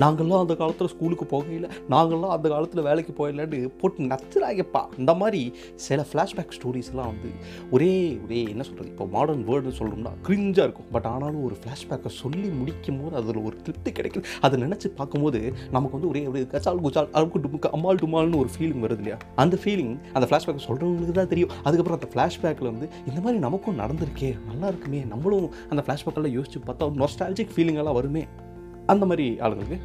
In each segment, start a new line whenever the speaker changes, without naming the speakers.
நாங்கள்லாம் அந்த காலத்தில் ஸ்கூலுக்கு போகையில் நாங்கள்லாம் அந்த காலத்தில் வேலைக்கு போயிடலான்னு போட்டு நச்சுறாங்கப்பா. இந்த மாதிரி சில ஃப்ளாஷ்பேக் ஸ்டோரிஸ்லாம் வந்து ஒரே ஒரே என்ன சொல்கிறது இப்போ மாடர்ன் வேர்டு சொல்லணும்னா கிரிஞ்சாக இருக்கும். பட் ஆனாலும் ஒரு ஃப்ளாஷ்பேக்கை சொல்லி முடிக்கும் போது அதில் ஒரு திருப்தி கிடைக்குது. அதை நினச்சி பார்க்கும்போது நமக்கு வந்து ஒரே ஒரு கச்சால் குச்சால் அழுக்கு டுமுக்கு அம்மாள் டுமால்னு ஒரு ஃபீலிங் வருது இல்லையா? அந்த ஃபீலிங் அந்த ஃப்ளாஷ்பேக் சொல்கிறவங்களுக்கு தான் தெரியும். அதுக்கப்புறம் அந்த ஃப்ளாஷ்பேக்கில் வந்து இந்த மாதிரி நமக்கும் நடந்திருக்கே நல்லா இருக்குமே நம்மளும் அந்த ஃப்ளாஷ்பேக்கெல்லாம் யோசிச்சு பார்த்தா நொஸ்டாலஜிக் ஃபீலிங்கெல்லாம் வருமே. அந்த மாதிரி ஆளுங்களுக்கு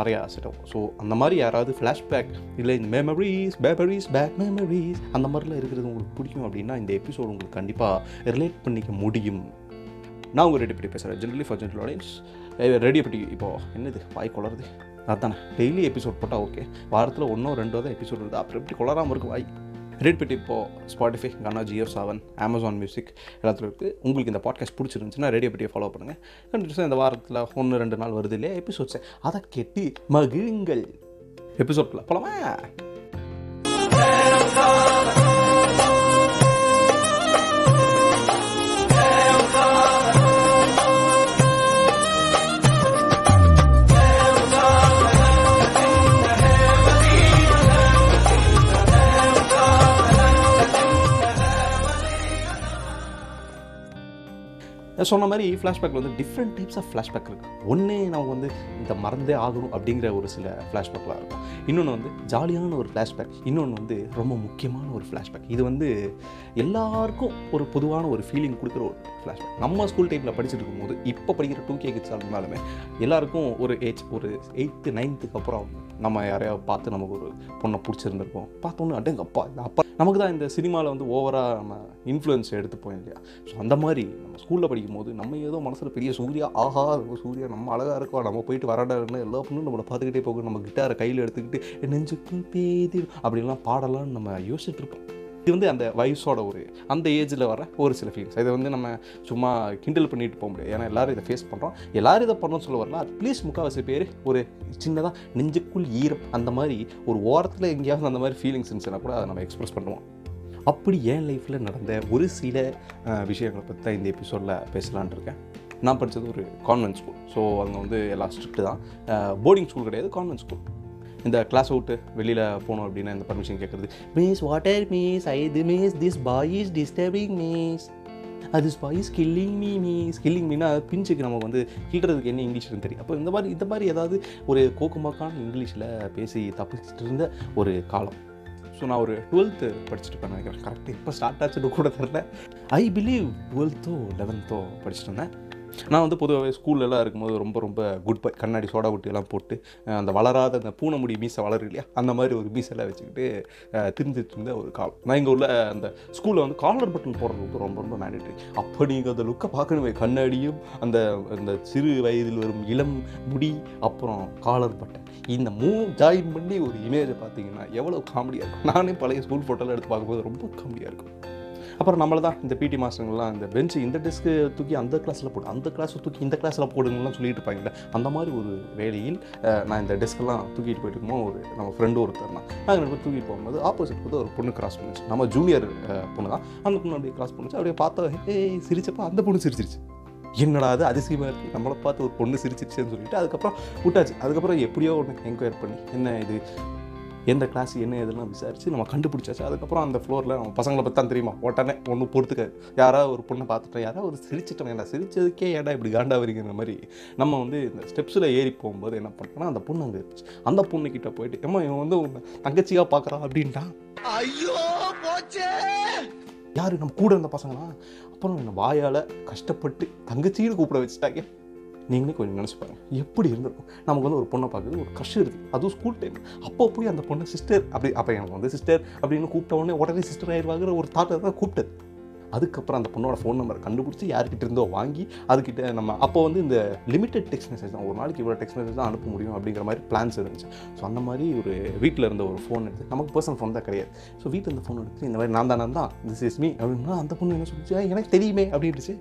நிறையா செட் ஆகும் ஸோ அந்த மாதிரி யாராவது ஃப்ளாஷ்பேக் இல்லை இந்த மெமரிஸ் பேபரிஸ் பேக் மெமரிஸ் அந்த மாதிரிலாம் இருக்கிறது உங்களுக்கு பிடிக்கும் அப்படின்னா இந்த எபிசோடு உங்களுக்கு கண்டிப்பாக ரிலேட் பண்ணிக்க முடியும். நான் உங்கள் ரெடி பட்டி பேசுகிறேன் generally for general audience ready Patti இப்போது என்னது? வாய் குளருது அதானே. டெய்லி எபிசோட் போட்டால் ஓகே வாரத்தில் ஒன்றோ ரெண்டோ தான் எபிசோட் வருது. அப்புறம் எப்படி குளராமல் இருக்கு வாய்? ரீட் பிட் இப்போது Spotify Gaana Jio Saavn Amazon music எல்லாத்துலையும் இருக்குது உங்களுக்கு இந்த பாட்காஸ்ட் பிடிச்சிருந்துச்சுன்னா ரேடியோ பெட்டியை ஃபாலோ பண்ணுங்கள் கண்டிப்பாக இந்த வாரத்தில் ஒன்று ரெண்டு நாள் வருது இல்லையா எபிசோட்ஸை அதை கெட்டி மகிழுங்கள். எபிசோட்ல போலாமா? சொன்ன மாதிரி ஃப்ளாஷ்பேக்கில் வந்து டிஃப்ரெண்ட் டைப்ஸ் ஆஃப் ஃப்ளாஷ்பேக் இருக்குது ஒன்றே நம்ம வந்து இந்த மறந்தே ஆகணும் அப்படிங்கிற ஒரு சில ஃப்ளாஷ்பேக்லாம் இருக்கும். இன்னொன்று வந்து ஜாலியான ஒரு ஃப்ளாஷ்பேக் இன்னொன்று வந்து ரொம்ப முக்கியமான ஒரு ஃப்ளாஷ்பேக் இது வந்து எல்லாருக்கும் ஒரு பொதுவான ஒரு ஃபீலிங் கொடுக்குற ஒரு ஃப்ளாஷ்பேக் நம்ம ஸ்கூல் டைமில் படிச்சுட்டு இருக்கும்போது இப்போ படிக்கிற டூ கே கிட்ஸ் இருந்தாலுமே எல்லாருக்கும் ஒரு ஏஜ் ஒரு எயித்து நைன்த்துக்கு அப்புறம் நம்ம யாரையாவது பார்த்து நமக்கு ஒரு பொண்ணை பிடிச்சிருந்துருப்போம் பார்த்தோன்னு அடங்க அப்பா இந்த அப்பா. நமக்கு தான் இந்த சினிமாவில் வந்து ஓவராக நம்ம இன்ஃப்ளூயன்ஸ் எடுத்துப்போம் இல்லையா? ஸோ அந்த மாதிரி நம்ம ஸ்கூலில் படிக்கும் போது நம்ம ஏதோ மனசில் பெரிய சூர்யா ஆஹா சூர்யா நம்ம அழகாக இருக்கோம் நம்ம போயிட்டு வரடாருன்னு எல்லா பொண்ணும் நம்மளை பார்த்துக்கிட்டே போகும் நம்ம கிட்டாரை கையில் எடுத்துக்கிட்டு நெஞ்சுக்கு பேதி அப்படிலாம் பாடலாம்னு நம்ம யோசிச்சுட்டு இருப்போம் இது வந்து அந்த வயசோட ஒரு அந்த ஏஜில் வர ஒரு சில ஃபீலிங்ஸ் இதை வந்து நம்ம சும்மா கிண்டல் பண்ணிட்டு போக முடியாது. ஏன்னா எல்லாரும் இதை ஃபேஸ் பண்ணுறோம் எல்லாரும் இதை பண்ணணும்னு சொல்ல வரல. அட்லீஸ்ட் முக்கால்வாசி பேர் ஒரு சின்னதாக நெஞ்சுக்குள் ஈரம் அந்த மாதிரி ஒரு ஓரத்தில் எங்கேயாவது அந்த மாதிரி ஃபீலிங்ஸ் இருந்துச்சுன்னா கூட அதை நம்ம எக்ஸ்பிரஸ் பண்ணுவோம். அப்படி என் லைஃப்பில் நடந்த ஒரு சில விஷயங்களை பற்றி தான் இந்த எபிசோடில் பேசலான் இருக்கேன். நான் படித்தது ஒரு கான்வென்ட் ஸ்கூல் ஸோ அங்கே வந்து எல்லாம் ஸ்ட்ரிக்ட் தான். போர்டிங் ஸ்கூல் கிடையாது கான்வென்ட் ஸ்கூல் இந்த கிளாஸ் அவுட்டு வெளியில் போகணும் அப்படின்னா இந்த பர்மிஷன் கேட்குறது miss water miss the miss this boy is disturbing miss அது spice killing me miss killing Meena பிஞ்சுக்கு நமக்கு வந்து கீழ்றதுக்கு என்ன இங்கிலீஷ்னு தெரியும். அப்போ இந்த மாதிரி இந்த மாதிரி ஏதாவது ஒரு கோக்குமாக்கான இங்கிலீஷில் பேசி தப்பிச்சிட்டு இருந்த ஒரு காலம். ஸோ நான் ஒரு டுவெல்த்து படிச்சுட்டு இருப்பேன் நினைக்கிறேன். கரெக்டாக இப்போ ஸ்டார்ட் ஆச்சுன்னு கூட தெரில ஐ பிலீவ் டுவெல்த்தோ லெவன்த்தோ படிச்சுட்டு இருந்தேன். நான் வந்து பொதுவாகவே ஸ்கூல்லலாம் இருக்கும்போது ரொம்ப ரொம்ப குட் பை கண்ணாடி சோடா புட்டி போட்டு அந்த வளராத அந்த பூனை முடி மீசை வளரு இல்லையா? அந்த மாதிரி ஒரு மீசெல்லாம் வச்சுக்கிட்டு அஹ், இருந்த ஒரு காலம். நான் இங்கே உள்ள அந்த ஸ்கூலில் வந்து காலர் பட்டன் போடுறது வந்து ரொம்ப ரொம்ப மேண்டேட்ரி அப்போ நீங்கள் அந்த லுக்கை பார்க்கணுமே கண்ணாடியும் அந்த அந்த சிறு வயதில் வரும் இளம் முடி அப்புறம் காலர் பட்டன். இந்த மூணு ஜாயின் பண்ணி ஒரு இமேஜை பார்த்தீங்கன்னா எவ்வளோ காமெடியாக இருக்கும். நானே பழைய ஸ்கூல் ஃபோட்டோலாம் எடுத்து பார்க்கும்போது ரொம்ப காமெடியாக இருக்கும். அப்புறம் நம்மளை தான் இந்த பிடி மாஸ்டருங்கெல்லாம் இந்த பெஞ்சு இந்த டெஸ்க்கு தூக்கி அந்த கிளாஸில் போடு அந்த கிளாஸை தூக்கி இந்த கிளாஸில் போடுங்கலாம் சொல்லிட்டு இருப்பாங்கல்ல அந்த மாதிரி ஒரு வேலையில் நான் இந்த டெஸ்க்கெல்லாம் தூக்கிட்டு போயிட்டு இருக்கும்போது ஒரு நம்ம ஃப்ரெண்டு ஒருத்தர் தான் நாங்கள் ரெண்டு பேர் தூக்கிட்டு போகும்போது ஆப்போசிட் வந்து ஒரு பொண்ணு கிராஸ் பண்ணுச்சு. நம்ம ஜூனியர் பொண்ணு தான். அந்த பொண்ணு அப்படியே கிராஸ் பண்ணுச்சு. அப்படியே பார்த்தா ஏய் சிரிச்சப்போ அந்த பொண்ணு சிரிச்சிருச்சு. என்னடா அது அதிசயமாக இருக்குது நம்மளை பார்த்து ஒரு பொண்ணு சிரிச்சிருச்சுன்னு சொல்லிட்டு அதுக்கப்புறம் விட்டாச்சு. அதுக்கப்புறம் எப்படியோ ஒன்று என்கொயர் பண்ணி என்ன இது? எந்த கிளாஸ் என்ன இதெல்லாம் விசாரித்து நம்ம கண்டுபிடிச்சாச்சு. அதுக்கப்புறம் அந்த ஃப்ளோரில் நம்ம பசங்களை பற்றி தான் தெரியுமா? உடனே ஒன்றும் பொறுத்துக்க. யாராவது ஒரு பொண்ணை பார்த்துட்டோம் யாராவது ஒரு சிரிச்சிட்டோம். ஏன்டா சிரிச்சதுக்கே ஏன்டா இப்படி காண்டா வரீங்கிற மாதிரி நம்ம வந்து இந்த ஸ்டெப்ஸில் ஏறி போகும்போது என்ன பண்ணோம்னா அந்த பொண்ணு அங்கே இருந்துச்சு. அந்த பொண்ணுக்கிட்ட போயிட்டு ஏம்மா இவன் வந்து தங்கச்சியாக பார்க்குறான் அப்படின்ட்டான்
ஐயோ போச்சே!
யார்? நம்ம கூட இருந்த பசங்களா? அப்புறம் என்னை வாயால் கஷ்டப்பட்டு தங்கச்சின்னு கூப்பிட வச்சுட்டாங்க. நீங்களே கொஞ்சம் நினச்சி பாருங்க. எப்படி இருந்திருக்கும் நமக்கு வந்து ஒரு பொண்ணை பார்க்குறது ஒரு கஷ்டம் இருக்குது அதுவும் ஸ்கூல் டைம் அப்போ போய் அந்த பொண்ணை சிஸ்டர் அப்படி அப்போ எனக்கு வந்து சிஸ்டர் அப்படின்னு கூப்பிட்ட உடனே உடனே சிஸ்டர் ஆயிடுவாங்கிற ஒரு தாட்டை தான் கூப்பிட்டது. அதுக்கப்புறம் அந்த பொண்ணோட ஃபோன் நம்பரை கண்டுபிடிச்சி யார்கிட்ட இருந்தோ வாங்கி அதுக்கிட்ட நம்ம அப்போ வந்து இந்த லிமிட்டெட் டெக்ஸ்ட் மெசேஜ் தான் ஒரு நாளைக்கு இவ்வளோ டெக்ஸ்ட் மெசேஜ் தான் அனுப்ப முடியும் அப்படிங்கிற மாதிரி பிளான்ஸ் இருந்துச்சு. ஸோ அந்த மாதிரி ஒரு வீட்டில் இருந்த ஒரு ஃபோன் எடுத்து நமக்கு பர்சனல் ஃபோன் தான் கிடையாது. ஸோ வீட்டில் இருந்த ஃபோன் எடுத்து இந்த மாதிரி நான் தான் நான் தான் திஸ் இஸ் மீ அப்படின்னா அந்த பொண்ணு என்ன சொல்லிச்சு? எனக்கு தெரியுமே அப்படின்ட்டுச்சு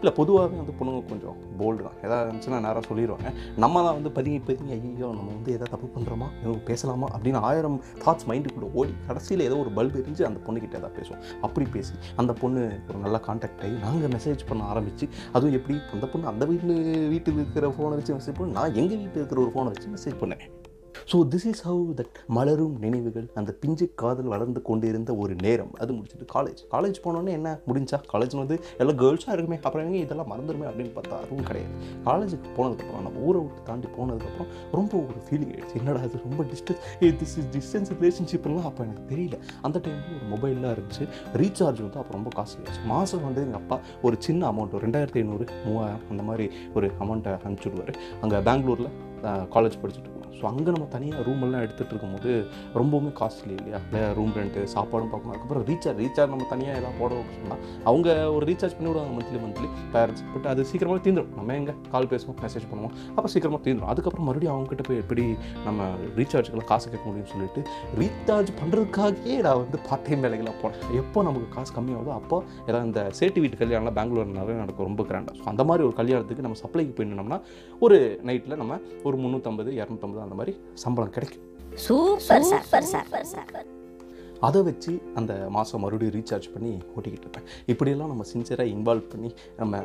இல்லை பொதுவாகவே வந்து பொண்ணுங்க கொஞ்சம் போல்டு தான். எதாவது இருந்துச்சுன்னா நேராக சொல்லிடுவாங்க நம்ம தான் வந்து பதுங்கி பதுங்கி ஐயோ நம்ம வந்து எதாவது தப்பு பண்ணுறோமா இவங்க பேசலாமா? அப்படின்னு ஆயிரம் தாட்ஸ் மைண்டுக்குள்ளே ஓடி கடைசியில் ஏதோ ஒரு பல்ப் எரிஞ்சு அந்த பொண்ணுக்கிட்ட ஏதாவது பேசுவோம். அப்படி பேசி அந்த பொண்ணு ஒரு நல்ல காண்டாக்ட் ஆகி நாங்கள் மெசேஜ் பண்ண ஆரம்பித்து அதுவும் எப்படி? அந்த பொண்ணு அந்த வீட்டில் வீட்டில் இருக்கிற ஃபோனை வச்சு மெசேஜ் பண்ணி நான் எங்கள் வீட்டில் இருக்கிற ஒரு ஃபோனை வச்சு மெசேஜ் பண்ணேன். So this is how that மலரும் நினைவுகள் அந்த பிஞ்சு காதல் வளர்ந்து கொண்டிருந்த ஒரு நேரம். அது முடிச்சுட்டு காலேஜ் காலேஜ் போனோடனே என்ன முடிஞ்சா? காலேஜ் வந்து எல்லாம் கேர்ள்ஸாக இருக்குமே அப்புறம் எங்கே இதெல்லாம் மறந்துடுமே அப்படின்னு பார்த்தா அதுவும் கிடையாது. காலேஜுக்கு போனதுக்கப்புறம் நம்ம ஊரை விட்டு தாண்டி போனதுக்கப்புறம் ரொம்ப ஒரு ஃபீலிங் ஆயிடுச்சு. என்னடா அது ரொம்ப distance a this is distance ரிலேஷன்ஷிப்லாம் அப்போ எனக்கு தெரியல. அந்த டைமில் ஒரு மொபைல்லாம் இருந்துச்சு. ரீசார்ஜ் வந்து அப்போ ரொம்ப காஸ்ட்லி ஆச்சு மாதம் வந்து எங்கள் அப்பா ஒரு சின்ன அமௌண்ட் ஒரு ரெண்டாயிரத்தி ஐநூறு மூவாயிரம் அந்த மாதிரி ஒரு அமௌண்ட்டை அனுப்பிச்சுடுவார். அங்கே பெங்களூரில் காலேஜ் படிச்சுட்டு ஸோ அங்கே நம்ம தனியாக ரூமெல்லாம் எடுத்துகிட்டு இருக்கும்போது ரொம்பவுமே காஸ்ட்லி இல்லையா? ரூம் ரெண்ட்டு சாப்பாடும் பார்க்கணும். அதுக்கப்புறம் ரீசார்ஜ் ரீசார்ஜ் நம்ம தனியாக எதாவது போட சொன்னால் அவங்க ஒரு ரீசார்ஜ் பண்ணி விடுவாங்க மந்த்லி மந்த்லி பேரண்ட்ஸ் பட் அது சீக்கிரமாக தீந்துடும் நம்ம எங்கே? கால் பேசுவோம் மெசேஜ் பண்ணுவோம். அப்போ சீக்கிரமாக தீந்துடும் அதுக்கப்புறம் மறுபடியும் அவங்ககிட்ட போய் எப்படி நம்ம ரீசார்ஜுக்கெல்லாம் காசு கேட்க முடியும்னு சொல்லிட்டு ரீசார்ஜ் பண்ணுறதுக்காகவே நான் வந்து பார்ட் டைம் வேலைகளாக போனேன். எப்போ நமக்கு காசு கம்மியாகுதோ அப்போ ஏதாவது இந்த சேட்டு வீட்டு கல்யாணம்லாம் பெங்களூர் நிறைய நடக்கும். ரொம்ப கிராண்டாக ஸோ அந்த மாதிரி ஒரு கல்யாணத்துக்கு நம்ம சப்ளைக்கு போயிருந்தோம்னா ஒரு நைட்டில் நம்ம ஒரு முந்நூற்றம்பது இரநூத்தம்பது அந்த மாதிரி சம்பளம் கிடைக்கும்.
சூப்பர் சூப்பர் சூப்பர் சூப்பர்
அதை வச்சு அந்த மாதம் மறுபடியும் ரீசார்ஜ் பண்ணி ஓட்டிக்கிட்டு இருப்பேன். இப்படியெல்லாம் நம்ம சின்சியராக இன்வால்வ் பண்ணி நம்ம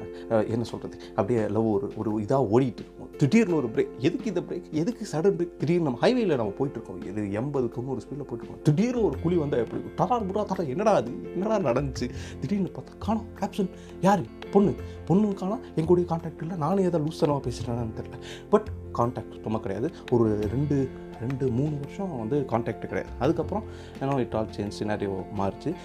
என்ன சொல்கிறது அப்படியே லவ் ஒரு ஒரு இதாக ஓடிட்டு இருக்கோம். திடீர்னு ஒரு பிரேக் எதுக்கு இந்த பிரேக் எதுக்கு சடன் பிரேக் திடீர்னு நம்ம ஹைவேல நம்ம போயிட்டு இது எண்பது தொண்ணூறு ஸ்பீடில் போயிட்டு இருக்கோம் திடீர்னு ஒரு குழி வந்தால் எப்படி இருக்கும்? புடா தடா என்னடா அது? என்னடா நடந்துச்சு? திடீர்னு பார்த்தா காணோம். ஆப்ஷன் யார்? பொண்ணு. பொண்ணு காணா எங்களுடைய கான்டாக்ட் இல்லை. நானும் ஏதாவது லூசனமாக பேசுகிறேன்னு தெரியல. பட் கான்டாக்ட் சும்மா கிடையாது. ஒரு ரெண்டு ரெண்டு மூணு வருஷம் வந்து கான்டாக்ட் கிடையாது. அதுக்கப்புறம் ஏன்னா இட் ஆல் சேஞ்ச் நிறைய மாறிச்சு.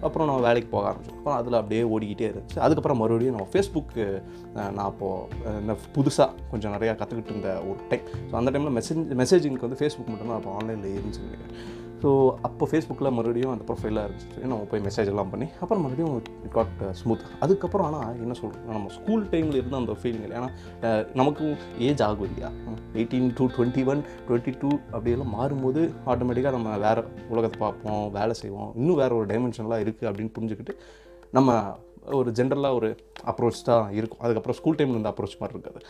அப்புறம் நம்ம வேலைக்கு போக ஆரம்பிச்சோம். அப்புறம் அதில் அப்படியே ஓடிக்கிட்டே இருந்துச்சு. அதுக்கப்புறம் மறுபடியும் நம்ம ஃபேஸ்புக்கு நான் அப்போது இந்த புதுசாக கொஞ்சம் நிறையா கற்றுக்கிட்டு இருந்த ஒரு டைம் ஸோ அந்த டைமில் மெசேஜ் மெசேஜிங்க்கு வந்து ஃபேஸ்புக் மட்டும்தான் அப்போ ஆன்லைனில் இருந்துச்சு நினைக்கிறேன் ஸோ அப்போ ஃபேஸ்புக்கில் மறுபடியும் அந்த ப்ரொஃபைலாக இருந்துச்சு. நம்ம போய் மெசேஜ் எல்லாம் பண்ணி அப்புறம் மறுபடியும் காட் ஸ்மூத் uh, அதுக்கப்புறம் ஆனால் என்ன சொல்கிறேன் நம்ம ஸ்கூல் டைமில் இருந்த அந்த ஃபீலிங் இல்லை ஏன்னா uh, நமக்கும் ஏஜ் ஆகும் இல்லையா? Eighteen to twenty one twenty two அப்படியெல்லாம் மாறும்போது ஆட்டோமேட்டிக்காக நம்ம வேறு உலகத்தை பார்ப்போம் வேலை செய்வோம். இன்னும் வேறு ஒரு டைமென்ஷன்லாம் இருக்குது அப்படின்னு புரிஞ்சுக்கிட்டு நம்ம ஒரு ஜென்ரலாக ஒரு அப்ரோச் தான் இருக்கும். அதுக்கப்புறம் ஸ்கூல் டைமில் இருந்த அப்ரோச் மாதிரி இருக்காது.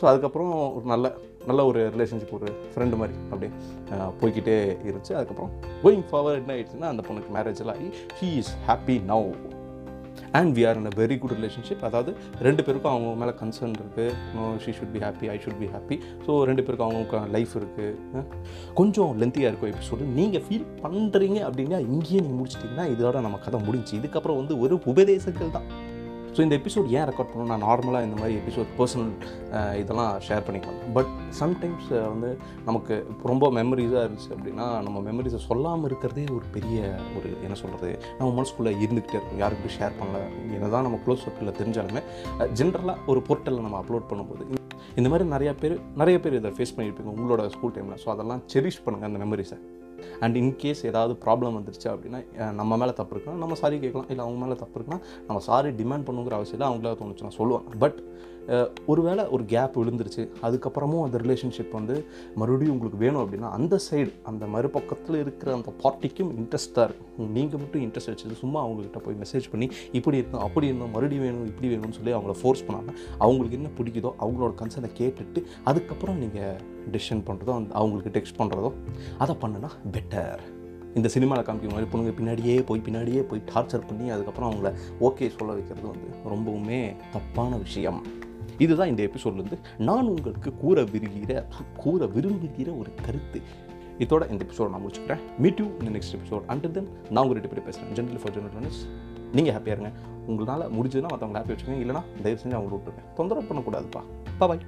ஸோ அதுக்கப்புறம் ஒரு நல்ல நல்ல ஒரு ரிலேஷன்ஷிப் ஒரு ஃப்ரெண்டு மாதிரி அப்படியே போய்கிட்டே இருந்துச்சு. அதுக்கப்புறம் கோயிங் ஃபார்வர்ட் என்ன ஆயிடுச்சுன்னா அந்த பொண்ணுக்கு மேரேஜ் எல்லாம் ஆகி she is happy now and we are in a very good relationship அதாவது ரெண்டு பேருக்கும் அவங்க மேலே கன்சர்ன் இருக்குது she should be happy I should be happy so ரெண்டு பேருக்கும் அவங்க லைஃப் இருக்குது கொஞ்சம் லென்த்தியாக இருக்கும் எபிசோடு நீங்கள் ஃபீல் பண்ணுறீங்க அப்படின்னா இங்கேயே நீங்கள் முடிச்சிட்டிங்கன்னா இதோட நம்ம கதை முடிஞ்சு இதுக்கப்புறம் வந்து ஒரு உபதேசங்கள் தான். ஸோ இந்த எபிசோட் ஏன் ரெக்கார்ட் பண்ணணும் நான் நார்மலாக இந்த மாதிரி எபிசோட் பர்சனல் இதெல்லாம் ஷேர் பண்ணிக்கலாம். பட் சம்டைம்ஸ் வந்து நமக்கு ரொம்ப மெமரிஸாக இருந்துச்சு அப்படின்னா நம்ம மெமரிஸை சொல்லாமல் இருக்கிறதே ஒரு பெரிய ஒரு என்ன சொல்கிறது நம்ம மனசுக்குள்ளே இருந்துக்கிட்டே இருக்கும். யாருக்கும் ஷேர் பண்ணல. என்ன தான் நம்ம க்ளோஸ் சர்க்கிளில் தெரிஞ்சாலுமே ஜென்ரலாக ஒரு போர்ட்டலில் நம்ம அப்லோட் பண்ணும்போது இந்த மாதிரி நிறையா பேர் நிறைய பேர் இதை ஃபேஸ் பண்ணியிருப்பீங்க உங்களோட ஸ்கூல் டைமில் ஸோ அதெல்லாம் செரிஷ் பண்ணுங்கள் அந்த மெமரிஸை அண்ட் இன்கேஸ் ஏதாவது ப்ராப்ளம் வந்துருச்சு அப்படின்னா நம்ம மேலே தப்பு இருக்குன்னா நம்ம சாரி கேட்கலாம். இல்லை அவங்க மேலே தப்பு இருக்குன்னா நம்ம சாரி டிமாண்ட் பண்ணுங்கிற அவசியம் இல்லை அவங்களா தோணுச்சுன்னா சொல்லுவாங்க. பட் ஒருவேளை ஒரு கேப் விழுந்துருச்சு அதுக்கப்புறமும் அந்த ரிலேஷன்ஷிப் வந்து மறுபடியும் உங்களுக்கு வேணும் அப்படின்னா அந்த சைடு அந்த மறுபக்கத்தில் இருக்கிற அந்த பார்ட்டிக்கும் இன்ட்ரெஸ்ட்டாக இருக்கும். நீங்கள் மட்டும் இன்ட்ரெஸ்ட் வச்சு சும்மா அவங்கக்கிட்ட போய் மெசேஜ் பண்ணி இப்படி இருந்தோம் அப்படி இருந்தோம் மறுபடியும் வேணும் இப்படி வேணும்னு சொல்லி அவங்கள ஃபோர்ஸ் பண்ணாமல் அவங்களுக்கு என்ன பிடிக்குதோ அவங்களோட கன்சர்னை கேட்டுட்டு அதுக்கப்புறம் நீங்கள் டிசிஷன் பண்ணுறதோ அந்த அவங்களுக்கு டெக்ஸ்ட் பண்ணுறதோ அதை பண்ணுனா பெட்டர் இந்த சினிமாவில் காமிக்கிற மாதிரி பொண்ணுங்க பின்னாடியே போய் பின்னாடியே போய் டார்ச்சர் பண்ணி அதுக்கப்புறம் அவங்கள ஓகே சொல்ல வைக்கிறது வந்து ரொம்பவுமே தப்பான விஷயம். இதுதான் இந்த எபிசோட்லேருந்து நான் உங்களுக்கு கூற விரும்புகிற கூற விரும்புகிற ஒரு கருத்து. இதோட இந்த எபிசோட் நான் முடிச்சுக்கிறேன். மீட் யூ இந்த நெக்ஸ்ட் எபிசோட் அண்டர் தென் நான் உங்கள் ரெண்டு பேர் பேசுகிறேன் ஜென்ரல் ஃபார் ஜெனரல் நீங்கள் ஹாப்பியாக இருங்க. உங்களால் முடிஞ்சதுன்னா மற்றவங்க ஹாப்பி வச்சுக்கோங்க. இல்லைனா தயவு செஞ்சு அவங்க விட்டுருங்க. தொந்தரவு பண்ணக்கூடாதுப்பா. பாய்